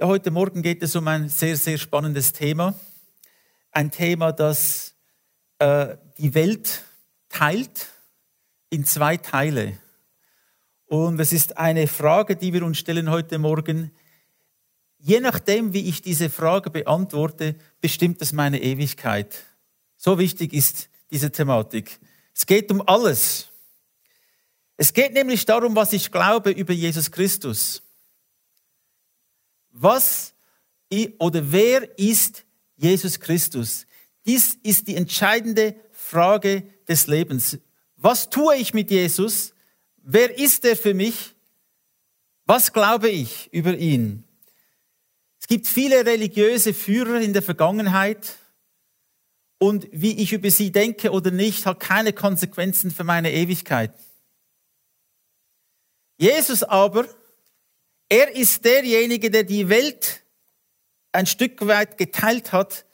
Heute Morgen geht es um ein sehr, sehr spannendes Thema. Ein Thema, das äh, die Welt teilt in zwei Teile. Und es ist eine Frage, die wir uns stellen heute Morgen. Je nachdem, wie ich diese Frage beantworte, bestimmt es meine Ewigkeit. So wichtig ist diese Thematik. Es geht um alles. Es geht nämlich darum, was ich glaube über Jesus Christus. Was oder wer ist Jesus Christus? Dies ist die entscheidende Frage des Lebens. Was tue ich mit Jesus? Wer ist er für mich? Was glaube ich über ihn? Es gibt viele religiöse Führer in der Vergangenheit und wie ich über sie denke oder nicht, hat keine Konsequenzen für meine Ewigkeit. Jesus aber er ist derjenige, der die Welt ein Stück weit geteilt hat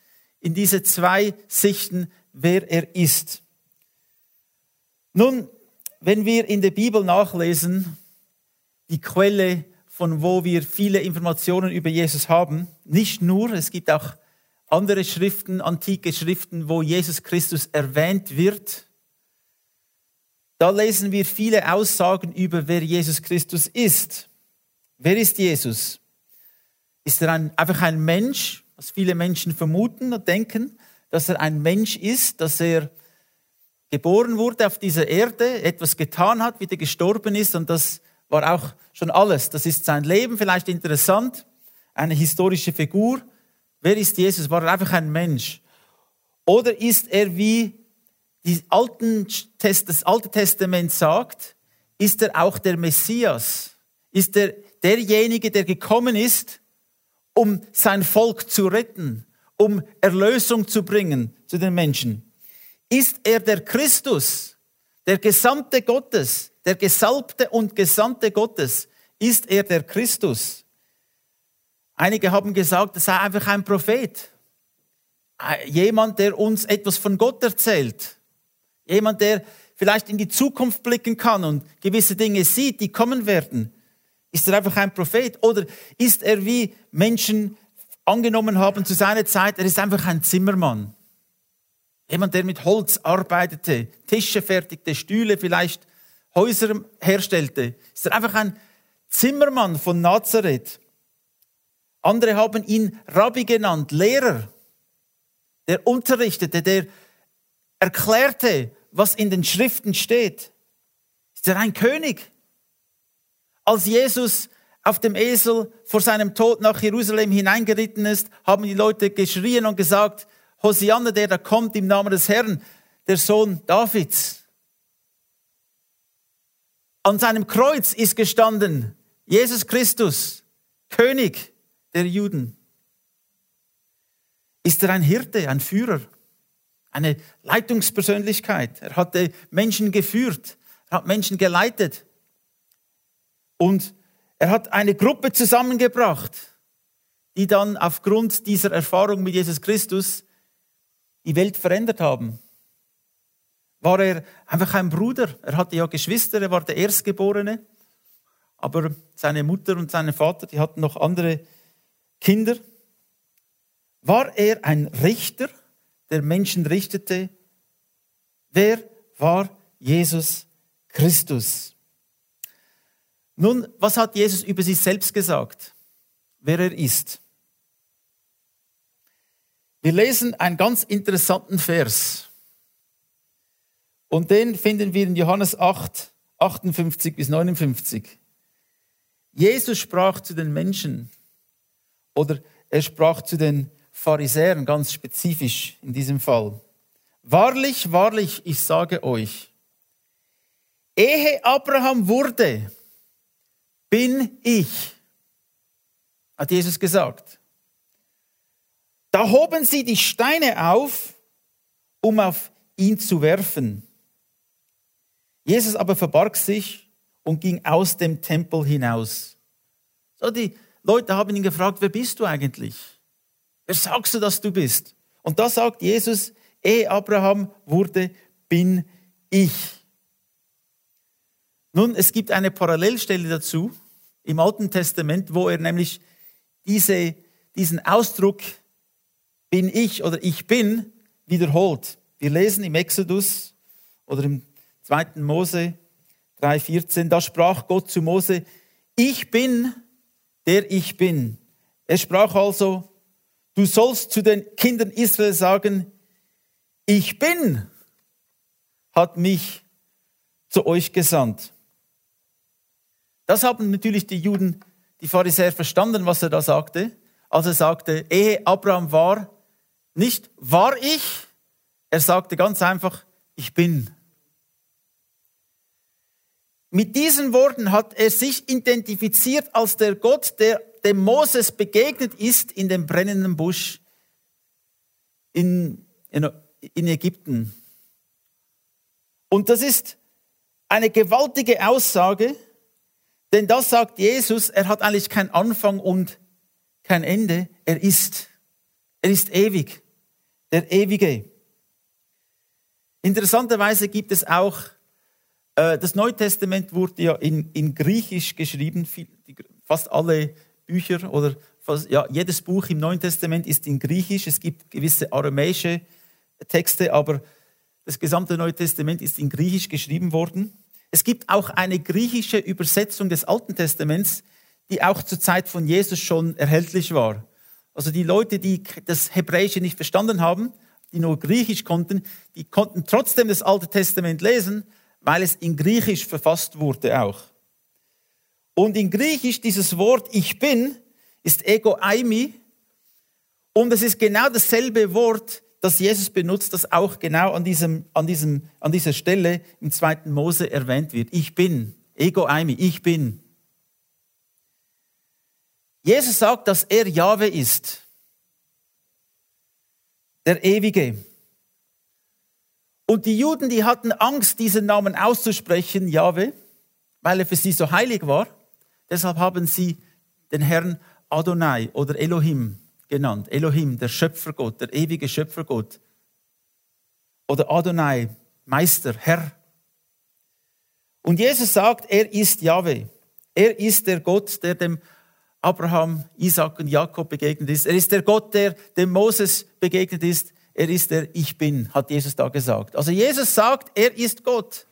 in diese zwei Sichten, wer er ist. Nun, wenn wir in der Bibel nachlesen, die Quelle, von wo wir viele Informationen über Jesus haben, nicht nur, es gibt auch andere Schriften, antike Schriften, wo Jesus Christus erwähnt wird. Da lesen wir viele Aussagen über, wer Jesus Christus ist. Wer ist Jesus? Ist er ein, einfach ein Mensch, was viele Menschen vermuten und denken, dass er ein Mensch ist, dass er geboren wurde auf dieser Erde, etwas getan hat, wieder gestorben ist und das war auch schon alles. Das ist sein Leben, vielleicht interessant, eine historische Figur. Wer ist Jesus? War er einfach ein Mensch? Oder ist er, wie Alten, das Alte Testament sagt, ist er auch der Messias? Ist er derjenige, der gekommen ist, um sein Volk zu retten, um Erlösung zu bringen zu den Menschen. Ist er der Christus, der Gesamte Gottes, der Gesalbte und Gesandte Gottes? Ist er der Christus? Einige haben gesagt, es sei einfach ein Prophet. Jemand, der uns etwas von Gott erzählt. Jemand, der vielleicht in die Zukunft blicken kann und gewisse Dinge sieht, die kommen werden. Ist er einfach ein Prophet? Oder ist er wie Menschen angenommen haben zu seiner Zeit, er ist einfach ein Zimmermann? Jemand, der mit Holz arbeitete, Tische fertigte, Stühle vielleicht, Häuser herstellte. Ist er einfach ein Zimmermann von Nazareth? Andere haben ihn Rabbi genannt, Lehrer, der unterrichtete, der erklärte, was in den Schriften steht. Ist er ein König? Als Jesus auf dem Esel vor seinem Tod nach Jerusalem hineingeritten ist, haben die Leute geschrien und gesagt, Hosianna, der da kommt im Namen des Herrn, der Sohn Davids. An seinem Kreuz ist gestanden Jesus Christus, König der Juden. Ist er ein Hirte, ein Führer, eine Leitungspersönlichkeit? Er hatte Menschen geführt, er hat Menschen geleitet. Und er hat eine Gruppe zusammengebracht, die dann aufgrund dieser Erfahrung mit Jesus Christus die Welt verändert haben. War er einfach ein Bruder? Er hatte ja Geschwister, er war der Erstgeborene. Aber seine Mutter und sein Vater, die hatten noch andere Kinder. War er ein Richter, der Menschen richtete? Wer war Jesus Christus? Nun, was hat Jesus über sich selbst gesagt, wer er ist? Wir lesen einen ganz interessanten Vers. Und den finden wir in Johannes 8, 58 bis 59. Jesus sprach zu den Menschen oder er sprach zu den Pharisäern ganz spezifisch in diesem Fall. Wahrlich, wahrlich, ich sage euch, ehe Abraham wurde, bin ich, hat Jesus gesagt. Da hoben sie die Steine auf, um auf ihn zu werfen. Jesus aber verbarg sich und ging aus dem Tempel hinaus. So, die Leute haben ihn gefragt, wer bist du eigentlich? Wer sagst du, dass du bist? Und da sagt Jesus, ehe Abraham wurde, bin ich. Nun, es gibt eine Parallelstelle dazu im Alten Testament, wo er nämlich diese, diesen Ausdruck bin ich oder ich bin wiederholt. Wir lesen im Exodus oder im 2. Mose 3,14, da sprach Gott zu Mose, ich bin, der ich bin. Er sprach also, du sollst zu den Kindern Israel sagen, ich bin, hat mich zu euch gesandt. Das haben natürlich die Juden, die Pharisäer verstanden, was er da sagte, als er sagte, ehe Abraham war, nicht war ich, er sagte ganz einfach, ich bin. Mit diesen Worten hat er sich identifiziert als der Gott, der dem Moses begegnet ist in dem brennenden Busch in, in, in Ägypten. Und das ist eine gewaltige Aussage, denn das sagt Jesus, er hat eigentlich keinen Anfang und kein Ende, er ist. Er ist ewig, der Ewige. Interessanterweise gibt es auch äh, das Neue Testament wurde ja in, in Griechisch geschrieben. Fast alle Bücher oder fast, ja, jedes Buch im Neuen Testament ist in Griechisch. Es gibt gewisse aramäische Texte, aber das gesamte Neue Testament ist in Griechisch geschrieben worden. Es gibt auch eine griechische Übersetzung des Alten Testaments, die auch zur Zeit von Jesus schon erhältlich war. Also die Leute, die das Hebräische nicht verstanden haben, die nur Griechisch konnten, die konnten trotzdem das Alte Testament lesen, weil es in Griechisch verfasst wurde auch. Und in Griechisch dieses Wort ich bin ist ego aimi und es ist genau dasselbe Wort, das Jesus benutzt, das auch genau an, diesem, an, diesem, an dieser Stelle im zweiten Mose erwähnt wird. Ich bin, ego aimi, ich bin. Jesus sagt, dass er Jahwe ist, der Ewige. Und die Juden, die hatten Angst, diesen Namen auszusprechen, Jahwe, weil er für sie so heilig war. Deshalb haben sie den Herrn Adonai oder Elohim genannt. Elohim, der Schöpfergott, der ewige Schöpfergott. Oder Adonai, Meister, Herr. Und Jesus sagt, er ist Jahwe. Er ist der Gott, der dem Abraham, Isaac und Jakob begegnet ist. Er ist der Gott, der dem Moses begegnet ist. Er ist der Ich Bin, hat Jesus da gesagt. Also Jesus sagt, er ist Gott.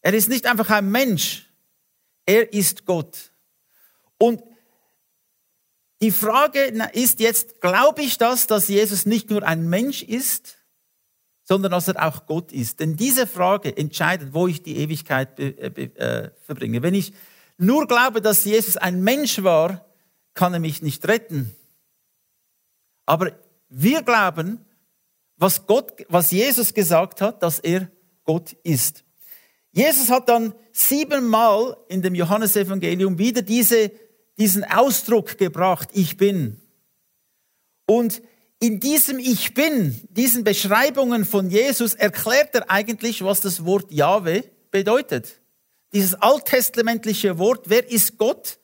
Er ist nicht einfach ein Mensch. Er ist Gott. Und die Frage ist jetzt, glaube ich das, dass Jesus nicht nur ein Mensch ist, sondern dass er auch Gott ist? Denn diese Frage entscheidet, wo ich die Ewigkeit äh, äh, verbringe. Wenn ich nur glaube, dass Jesus ein Mensch war, kann er mich nicht retten. Aber wir glauben, was, Gott, was Jesus gesagt hat, dass er Gott ist. Jesus hat dann siebenmal in dem Johannesevangelium wieder diese, diesen Ausdruck gebracht, ich bin. Und in diesem Ich bin, diesen Beschreibungen von Jesus, erklärt er eigentlich, was das Wort Jahwe bedeutet. Dieses alttestamentliche Wort, wer ist Gott,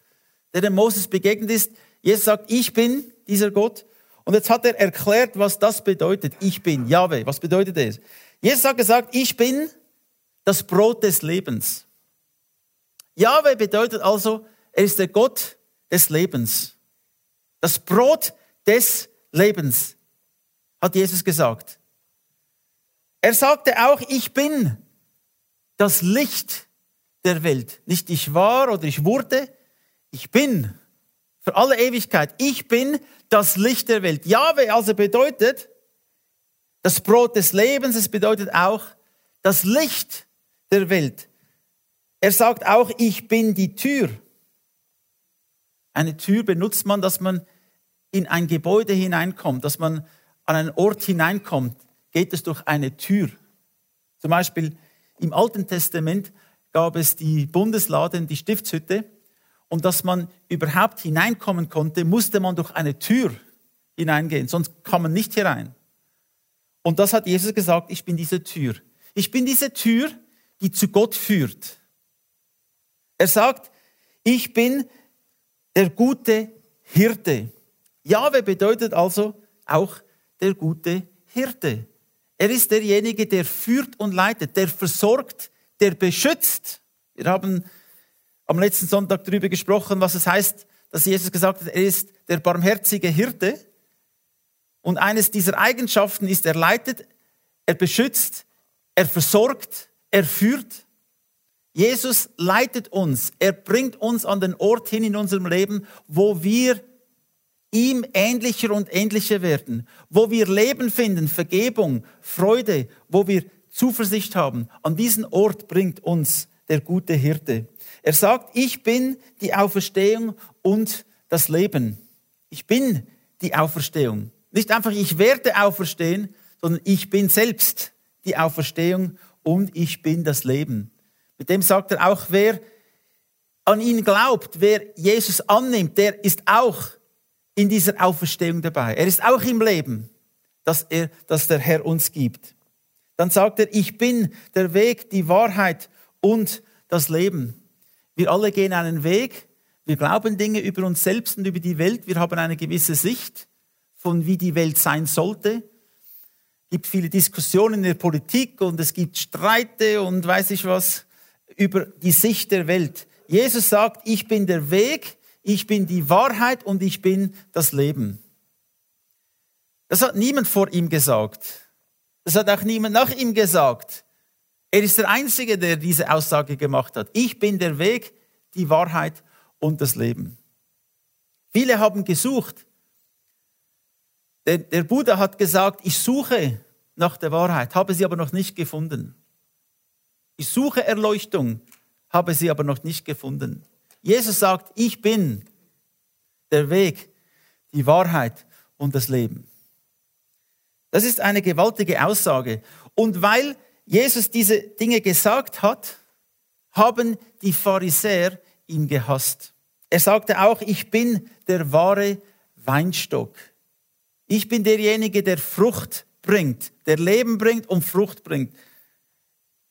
der dem Moses begegnet ist? Jesus sagt, ich bin dieser Gott. Und jetzt hat er erklärt, was das bedeutet. Ich bin Jahwe. Was bedeutet das? Jesus hat gesagt, ich bin das Brot des Lebens. Jahwe bedeutet also, er ist der Gott des Lebens. Das Brot des Lebens, hat Jesus gesagt. Er sagte auch, ich bin das Licht der Welt. Nicht ich war oder ich wurde, ich bin für alle Ewigkeit. Ich bin das Licht der Welt. Jahwe also bedeutet das Brot des Lebens, es bedeutet auch das Licht der Welt. Er sagt auch, ich bin die Tür. Eine Tür benutzt man, dass man in ein Gebäude hineinkommt, dass man an einen Ort hineinkommt, geht es durch eine Tür. Zum Beispiel im Alten Testament gab es die Bundesladen, die Stiftshütte, und dass man überhaupt hineinkommen konnte, musste man durch eine Tür hineingehen, sonst kann man nicht herein. Und das hat Jesus gesagt, ich bin diese Tür. Ich bin diese Tür, die zu Gott führt. Er sagt, ich bin der gute Hirte. Jahwe bedeutet also auch der gute Hirte. Er ist derjenige, der führt und leitet, der versorgt, der beschützt. Wir haben am letzten Sonntag darüber gesprochen, was es heißt, dass Jesus gesagt hat, er ist der barmherzige Hirte. Und eines dieser Eigenschaften ist, er leitet, er beschützt, er versorgt, er führt. Jesus leitet uns, er bringt uns an den Ort hin in unserem Leben, wo wir ihm ähnlicher und ähnlicher werden, wo wir Leben finden, Vergebung, Freude, wo wir Zuversicht haben. An diesen Ort bringt uns der gute Hirte. Er sagt, ich bin die Auferstehung und das Leben. Ich bin die Auferstehung. Nicht einfach, ich werde auferstehen, sondern ich bin selbst die Auferstehung und ich bin das Leben. Mit dem sagt er auch, wer an ihn glaubt, wer Jesus annimmt, der ist auch in dieser Auferstehung dabei. Er ist auch im Leben, das, er, das der Herr uns gibt. Dann sagt er, ich bin der Weg, die Wahrheit und das Leben. Wir alle gehen einen Weg, wir glauben Dinge über uns selbst und über die Welt, wir haben eine gewisse Sicht von wie die Welt sein sollte. Es gibt viele Diskussionen in der Politik und es gibt Streite und weiß ich was über die Sicht der Welt. Jesus sagt, ich bin der Weg, ich bin die Wahrheit und ich bin das Leben. Das hat niemand vor ihm gesagt. Das hat auch niemand nach ihm gesagt. Er ist der Einzige, der diese Aussage gemacht hat. Ich bin der Weg, die Wahrheit und das Leben. Viele haben gesucht. Der, der Buddha hat gesagt, ich suche nach der Wahrheit, habe sie aber noch nicht gefunden. Ich suche Erleuchtung, habe sie aber noch nicht gefunden. Jesus sagt, ich bin der Weg, die Wahrheit und das Leben. Das ist eine gewaltige Aussage. Und weil Jesus diese Dinge gesagt hat, haben die Pharisäer ihn gehasst. Er sagte auch, ich bin der wahre Weinstock. Ich bin derjenige, der Frucht bringt, der Leben bringt und Frucht bringt.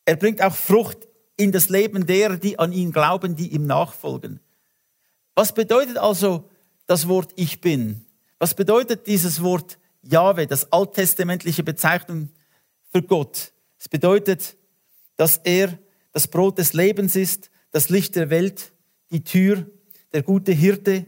Er bringt auch Frucht in das Leben derer, die an ihn glauben, die ihm nachfolgen. Was bedeutet also das Wort Ich bin? Was bedeutet dieses Wort Jahwe, das alttestamentliche Bezeichnung für Gott? Es bedeutet, dass er das Brot des Lebens ist, das Licht der Welt, die Tür, der gute Hirte,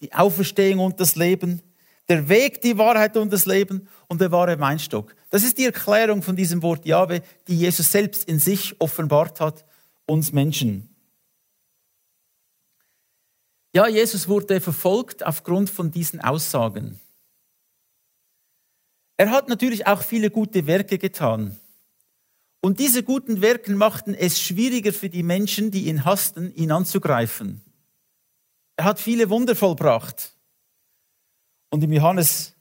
die Auferstehung und das Leben, der Weg, die Wahrheit und das Leben und der wahre Weinstock. Das ist die Erklärung von diesem Wort Jahwe, die Jesus selbst in sich offenbart hat, uns Menschen. Ja, Jesus wurde verfolgt aufgrund von diesen Aussagen. Er hat natürlich auch viele gute Werke getan. Und diese guten Werke machten es schwieriger für die Menschen, die ihn hassten, ihn anzugreifen. Er hat viele Wunder vollbracht. Und im Johannes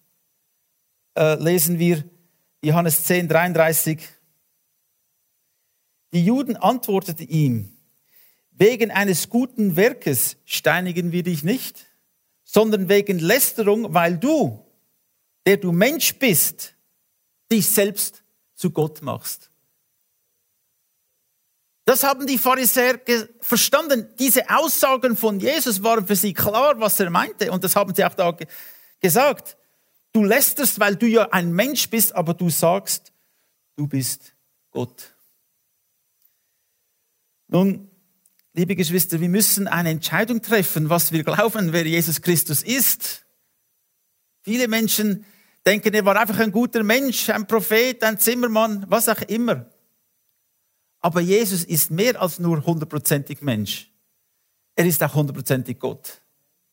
äh, lesen wir Johannes 10, 33. Die Juden antworteten ihm, wegen eines guten Werkes steinigen wir dich nicht, sondern wegen Lästerung, weil du, der du Mensch bist, dich selbst zu Gott machst. Das haben die Pharisäer verstanden. Diese Aussagen von Jesus waren für sie klar, was er meinte. Und das haben sie auch da gesagt. Du lästerst, weil du ja ein Mensch bist, aber du sagst, du bist Gott. Nun, liebe Geschwister, wir müssen eine Entscheidung treffen, was wir glauben, wer Jesus Christus ist. Viele Menschen denken, er war einfach ein guter Mensch, ein Prophet, ein Zimmermann, was auch immer. Aber Jesus ist mehr als nur hundertprozentig Mensch. Er ist auch hundertprozentig Gott.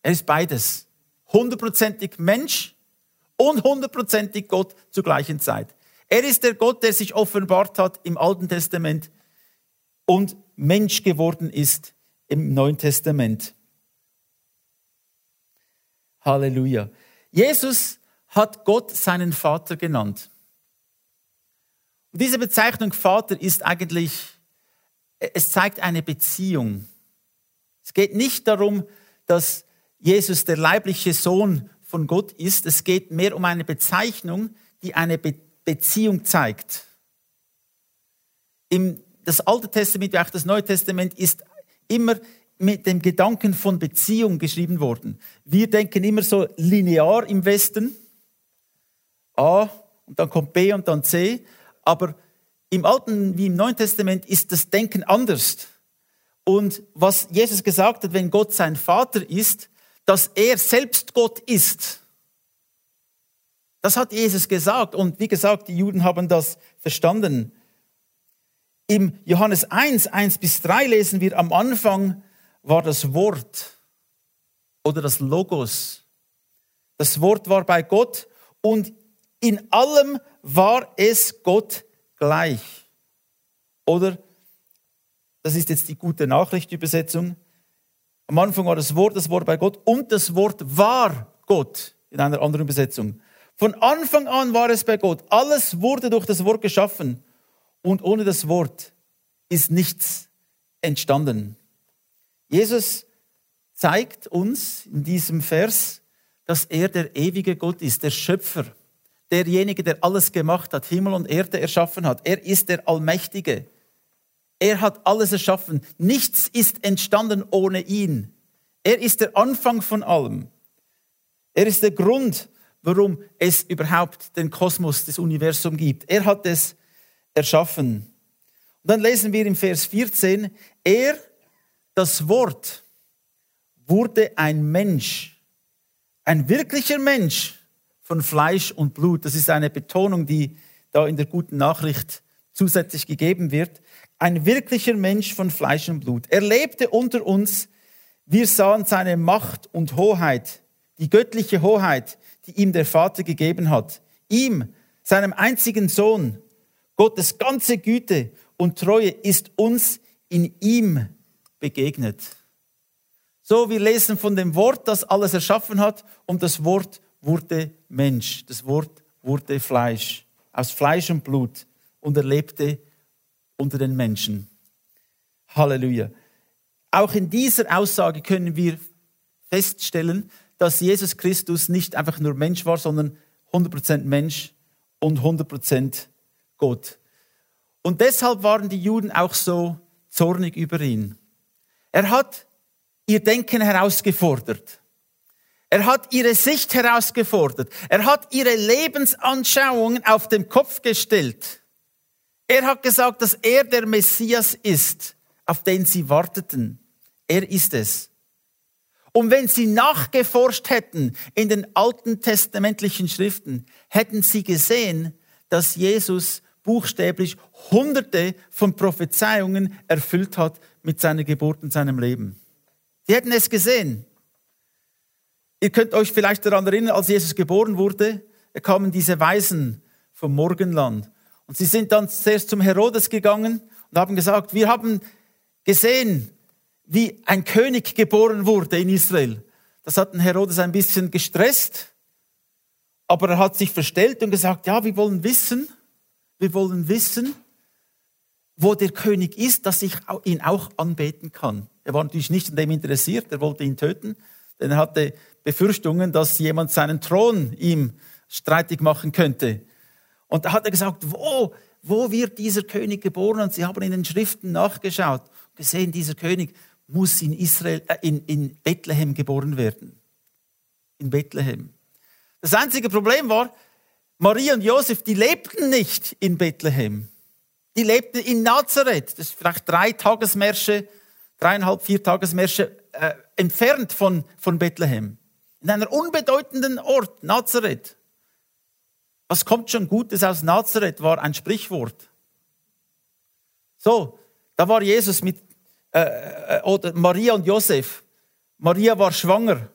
Er ist beides. Hundertprozentig Mensch und hundertprozentig Gott zur gleichen Zeit. Er ist der Gott, der sich offenbart hat im Alten Testament und Mensch geworden ist im Neuen Testament. Halleluja. Jesus hat Gott seinen Vater genannt. Und diese Bezeichnung Vater ist eigentlich, es zeigt eine Beziehung. Es geht nicht darum, dass Jesus der leibliche Sohn von Gott ist. Es geht mehr um eine Bezeichnung, die eine Be Beziehung zeigt. Im, das Alte Testament wie auch das Neue Testament ist immer mit dem Gedanken von Beziehung geschrieben worden. Wir denken immer so linear im Westen. A und dann kommt B und dann C. Aber im Alten wie im Neuen Testament ist das Denken anders. Und was Jesus gesagt hat, wenn Gott sein Vater ist, dass er selbst Gott ist. Das hat Jesus gesagt. Und wie gesagt, die Juden haben das verstanden. Im Johannes 1, 1 bis 3 lesen wir, am Anfang war das Wort oder das Logos. Das Wort war bei Gott und in allem war es Gott gleich. Oder, das ist jetzt die gute Nachricht-Übersetzung, am Anfang war das Wort, das Wort bei Gott und das Wort war Gott in einer anderen Übersetzung. Von Anfang an war es bei Gott. Alles wurde durch das Wort geschaffen und ohne das Wort ist nichts entstanden. Jesus zeigt uns in diesem Vers, dass er der ewige Gott ist, der Schöpfer, derjenige, der alles gemacht hat, Himmel und Erde erschaffen hat. Er ist der Allmächtige. Er hat alles erschaffen. Nichts ist entstanden ohne ihn. Er ist der Anfang von allem. Er ist der Grund, warum es überhaupt den Kosmos, das Universum gibt. Er hat es erschaffen. Und dann lesen wir im Vers 14, er, das Wort, wurde ein Mensch, ein wirklicher Mensch von Fleisch und Blut. Das ist eine Betonung, die da in der guten Nachricht zusätzlich gegeben wird. Ein wirklicher Mensch von Fleisch und Blut. Er lebte unter uns. Wir sahen seine Macht und Hoheit, die göttliche Hoheit, die ihm der Vater gegeben hat. Ihm, seinem einzigen Sohn, Gottes ganze Güte und Treue ist uns in ihm begegnet. So, wir lesen von dem Wort, das alles erschaffen hat, und das Wort wurde Mensch. Das Wort wurde Fleisch, aus Fleisch und Blut, und er lebte unter den Menschen. Halleluja. Auch in dieser Aussage können wir feststellen, dass Jesus Christus nicht einfach nur Mensch war, sondern 100% Mensch und 100% Gott. Und deshalb waren die Juden auch so zornig über ihn. Er hat ihr Denken herausgefordert. Er hat ihre Sicht herausgefordert. Er hat ihre Lebensanschauungen auf den Kopf gestellt. Er hat gesagt, dass er der Messias ist, auf den sie warteten. Er ist es. Und wenn sie nachgeforscht hätten in den alten testamentlichen Schriften, hätten sie gesehen, dass Jesus buchstäblich hunderte von Prophezeiungen erfüllt hat mit seiner Geburt und seinem Leben. Sie hätten es gesehen. Ihr könnt euch vielleicht daran erinnern, als Jesus geboren wurde, kamen diese Weisen vom Morgenland. Und sie sind dann zuerst zum Herodes gegangen und haben gesagt, wir haben gesehen, wie ein König geboren wurde in Israel. Das hat den Herodes ein bisschen gestresst, aber er hat sich verstellt und gesagt, ja, wir wollen wissen, wir wollen wissen, wo der König ist, dass ich ihn auch anbeten kann. Er war natürlich nicht an dem interessiert, er wollte ihn töten, denn er hatte Befürchtungen, dass jemand seinen Thron ihm streitig machen könnte. Und da hat er gesagt, wo, wo wird dieser König geboren? Und sie haben in den Schriften nachgeschaut, gesehen, dieser König muss in Israel, äh, in, in Bethlehem geboren werden. In Bethlehem. Das einzige Problem war, Maria und Josef, die lebten nicht in Bethlehem. Die lebten in Nazareth. Das ist vielleicht drei Tagesmärsche, dreieinhalb, vier Tagesmärsche äh, entfernt von, von Bethlehem. In einer unbedeutenden Ort, Nazareth. Was kommt schon Gutes aus Nazareth, war ein Sprichwort. So, da war Jesus mit äh, äh, oder Maria und Josef. Maria war schwanger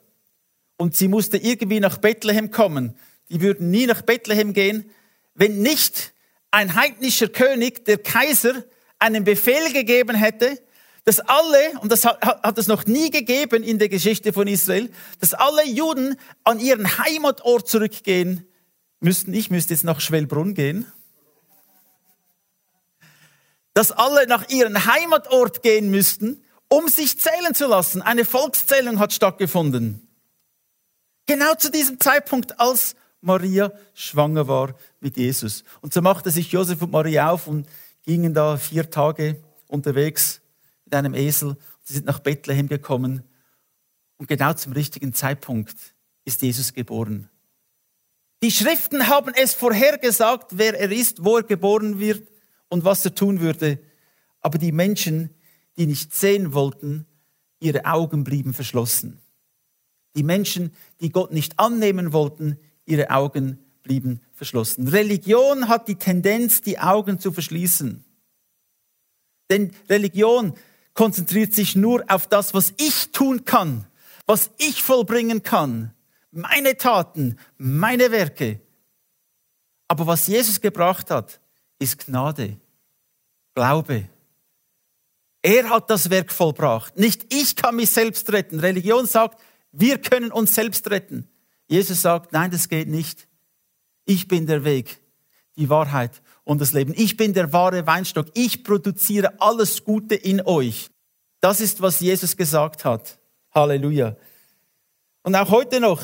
und sie musste irgendwie nach Bethlehem kommen. Die würden nie nach Bethlehem gehen, wenn nicht ein heidnischer König, der Kaiser, einen Befehl gegeben hätte, dass alle, und das hat, hat es noch nie gegeben in der Geschichte von Israel, dass alle Juden an ihren Heimatort zurückgehen müssten. Ich müsste jetzt nach Schwellbrunn gehen dass alle nach ihrem Heimatort gehen müssten, um sich zählen zu lassen. Eine Volkszählung hat stattgefunden. Genau zu diesem Zeitpunkt, als Maria schwanger war mit Jesus. Und so machte sich Josef und Maria auf und gingen da vier Tage unterwegs mit einem Esel. Sie sind nach Bethlehem gekommen. Und genau zum richtigen Zeitpunkt ist Jesus geboren. Die Schriften haben es vorhergesagt, wer er ist, wo er geboren wird und was er tun würde. Aber die Menschen, die nicht sehen wollten, ihre Augen blieben verschlossen. Die Menschen, die Gott nicht annehmen wollten, ihre Augen blieben verschlossen. Religion hat die Tendenz, die Augen zu verschließen. Denn Religion konzentriert sich nur auf das, was ich tun kann, was ich vollbringen kann, meine Taten, meine Werke. Aber was Jesus gebracht hat, ist Gnade, Glaube. Er hat das Werk vollbracht. Nicht ich kann mich selbst retten. Religion sagt, wir können uns selbst retten. Jesus sagt, nein, das geht nicht. Ich bin der Weg, die Wahrheit und das Leben. Ich bin der wahre Weinstock. Ich produziere alles Gute in euch. Das ist, was Jesus gesagt hat. Halleluja. Und auch heute noch,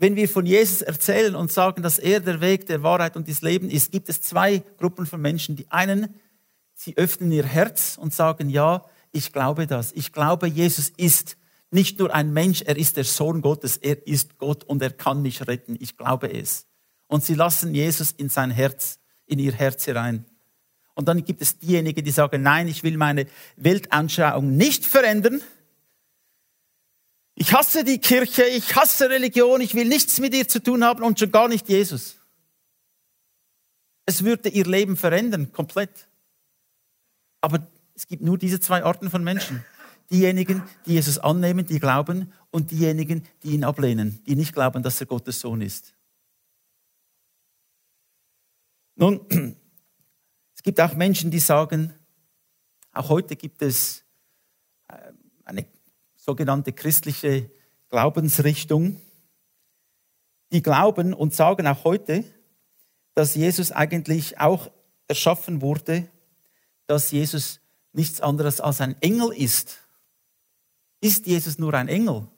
wenn wir von Jesus erzählen und sagen, dass er der Weg der Wahrheit und des Lebens ist, gibt es zwei Gruppen von Menschen. Die einen, sie öffnen ihr Herz und sagen, ja, ich glaube das. Ich glaube, Jesus ist nicht nur ein Mensch, er ist der Sohn Gottes, er ist Gott und er kann mich retten. Ich glaube es. Und sie lassen Jesus in sein Herz, in ihr Herz herein. Und dann gibt es diejenigen, die sagen, nein, ich will meine Weltanschauung nicht verändern. Ich hasse die Kirche, ich hasse Religion, ich will nichts mit ihr zu tun haben und schon gar nicht Jesus. Es würde ihr Leben verändern, komplett. Aber es gibt nur diese zwei Arten von Menschen. Diejenigen, die Jesus annehmen, die glauben, und diejenigen, die ihn ablehnen, die nicht glauben, dass er Gottes Sohn ist. Nun, es gibt auch Menschen, die sagen, auch heute gibt es sogenannte christliche Glaubensrichtung, die glauben und sagen auch heute, dass Jesus eigentlich auch erschaffen wurde, dass Jesus nichts anderes als ein Engel ist. Ist Jesus nur ein Engel?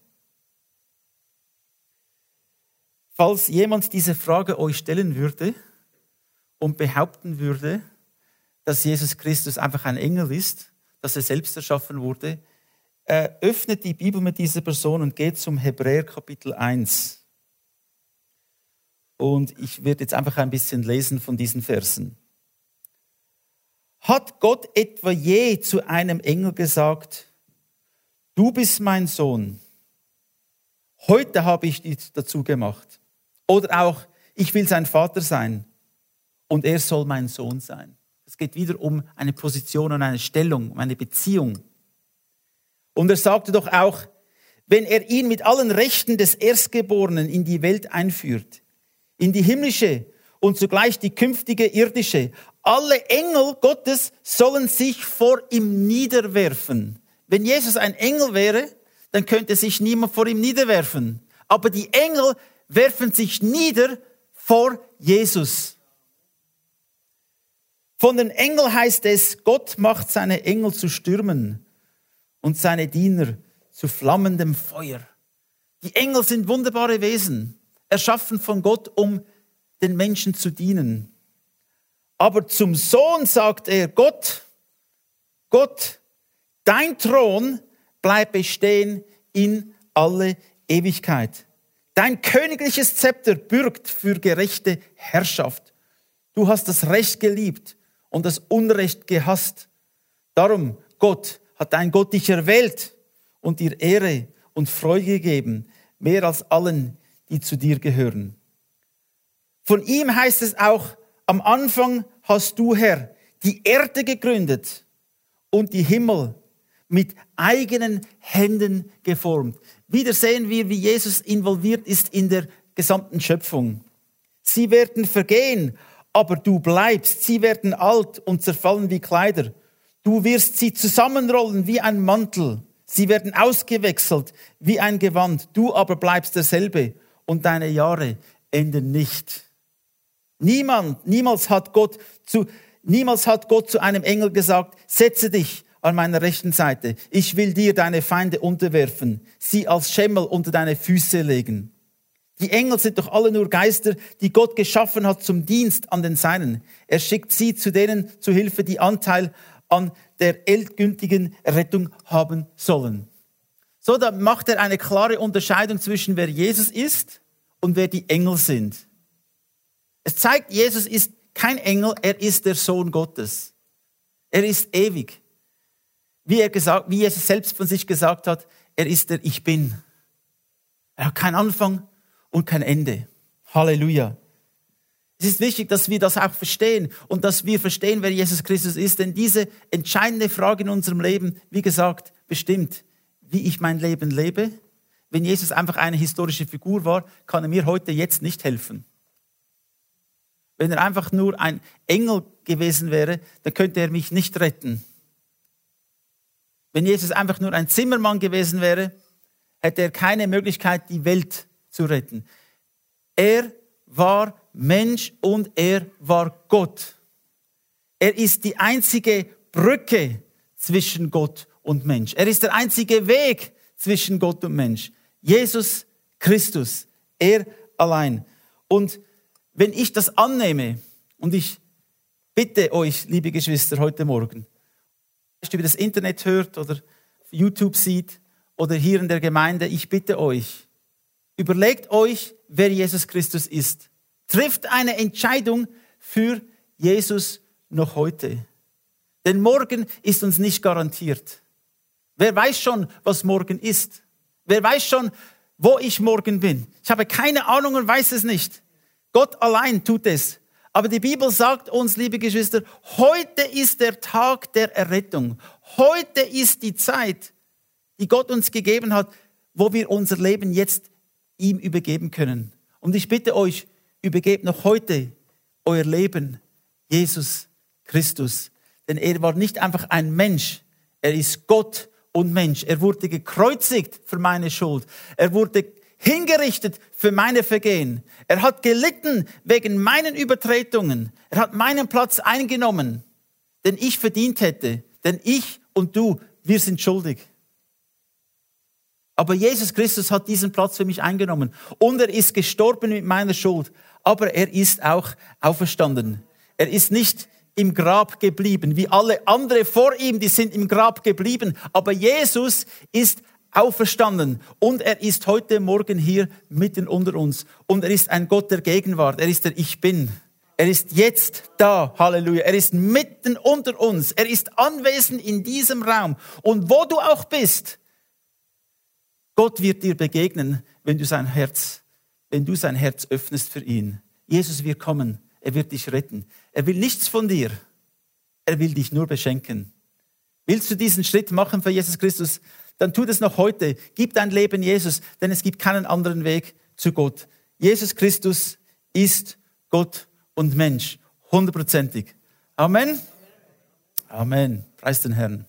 Falls jemand diese Frage euch stellen würde und behaupten würde, dass Jesus Christus einfach ein Engel ist, dass er selbst erschaffen wurde, äh, öffnet die Bibel mit dieser Person und geht zum Hebräer Kapitel 1. Und ich werde jetzt einfach ein bisschen lesen von diesen Versen. Hat Gott etwa je zu einem Engel gesagt, du bist mein Sohn. Heute habe ich dich dazu gemacht. Oder auch, ich will sein Vater sein und er soll mein Sohn sein. Es geht wieder um eine Position und eine Stellung, um eine Beziehung. Und er sagte doch auch, wenn er ihn mit allen Rechten des Erstgeborenen in die Welt einführt, in die himmlische und zugleich die künftige irdische, alle Engel Gottes sollen sich vor ihm niederwerfen. Wenn Jesus ein Engel wäre, dann könnte sich niemand vor ihm niederwerfen. Aber die Engel werfen sich nieder vor Jesus. Von den Engeln heißt es, Gott macht seine Engel zu Stürmen und seine Diener zu flammendem Feuer. Die Engel sind wunderbare Wesen, erschaffen von Gott, um den Menschen zu dienen. Aber zum Sohn sagt er, Gott, Gott, Dein Thron bleibt bestehen in alle Ewigkeit. Dein königliches Zepter bürgt für gerechte Herrschaft. Du hast das Recht geliebt und das Unrecht gehasst. Darum, Gott, hat dein Gott dich erwählt und dir Ehre und Freude gegeben, mehr als allen, die zu dir gehören. Von ihm heißt es auch, am Anfang hast du, Herr, die Erde gegründet und die Himmel mit eigenen Händen geformt. Wieder sehen wir, wie Jesus involviert ist in der gesamten Schöpfung. Sie werden vergehen, aber du bleibst. Sie werden alt und zerfallen wie Kleider. Du wirst sie zusammenrollen wie ein Mantel. Sie werden ausgewechselt wie ein Gewand. Du aber bleibst derselbe und deine Jahre enden nicht. Niemand, niemals hat Gott zu, niemals hat Gott zu einem Engel gesagt, setze dich an meiner rechten Seite. Ich will dir deine Feinde unterwerfen, sie als Schemmel unter deine Füße legen. Die Engel sind doch alle nur Geister, die Gott geschaffen hat zum Dienst an den Seinen. Er schickt sie zu denen zu Hilfe, die Anteil an der endgültigen Rettung haben sollen. So, da macht er eine klare Unterscheidung zwischen wer Jesus ist und wer die Engel sind. Es zeigt, Jesus ist kein Engel, er ist der Sohn Gottes. Er ist ewig. Wie er gesagt, wie Jesus selbst von sich gesagt hat, er ist der Ich Bin. Er hat keinen Anfang und kein Ende. Halleluja. Es ist wichtig, dass wir das auch verstehen und dass wir verstehen, wer Jesus Christus ist, denn diese entscheidende Frage in unserem Leben, wie gesagt, bestimmt, wie ich mein Leben lebe. Wenn Jesus einfach eine historische Figur war, kann er mir heute jetzt nicht helfen. Wenn er einfach nur ein Engel gewesen wäre, dann könnte er mich nicht retten. Wenn Jesus einfach nur ein Zimmermann gewesen wäre, hätte er keine Möglichkeit, die Welt zu retten. Er war Mensch und er war Gott. Er ist die einzige Brücke zwischen Gott und Mensch. Er ist der einzige Weg zwischen Gott und Mensch. Jesus Christus, er allein. Und wenn ich das annehme, und ich bitte euch, liebe Geschwister, heute Morgen, über das Internet hört oder YouTube sieht oder hier in der Gemeinde, ich bitte euch, überlegt euch, wer Jesus Christus ist. Trifft eine Entscheidung für Jesus noch heute. Denn morgen ist uns nicht garantiert. Wer weiß schon, was morgen ist? Wer weiß schon, wo ich morgen bin? Ich habe keine Ahnung und weiß es nicht. Gott allein tut es. Aber die Bibel sagt uns, liebe Geschwister, heute ist der Tag der Errettung. Heute ist die Zeit, die Gott uns gegeben hat, wo wir unser Leben jetzt ihm übergeben können. Und ich bitte euch, übergebt noch heute euer Leben Jesus Christus. Denn er war nicht einfach ein Mensch, er ist Gott und Mensch. Er wurde gekreuzigt für meine Schuld. Er wurde hingerichtet für meine Vergehen. Er hat gelitten wegen meinen Übertretungen. Er hat meinen Platz eingenommen, den ich verdient hätte. Denn ich und du, wir sind schuldig. Aber Jesus Christus hat diesen Platz für mich eingenommen. Und er ist gestorben mit meiner Schuld aber er ist auch auferstanden. Er ist nicht im Grab geblieben, wie alle andere vor ihm, die sind im Grab geblieben. Aber Jesus ist auferstanden und er ist heute Morgen hier mitten unter uns. Und er ist ein Gott der Gegenwart. Er ist der Ich Bin. Er ist jetzt da. Halleluja. Er ist mitten unter uns. Er ist anwesend in diesem Raum. Und wo du auch bist, Gott wird dir begegnen, wenn du sein Herz wenn du sein Herz öffnest für ihn. Jesus wird kommen, er wird dich retten. Er will nichts von dir, er will dich nur beschenken. Willst du diesen Schritt machen für Jesus Christus, dann tu das noch heute. Gib dein Leben Jesus, denn es gibt keinen anderen Weg zu Gott. Jesus Christus ist Gott und Mensch, hundertprozentig. Amen. Amen. Preis den Herrn.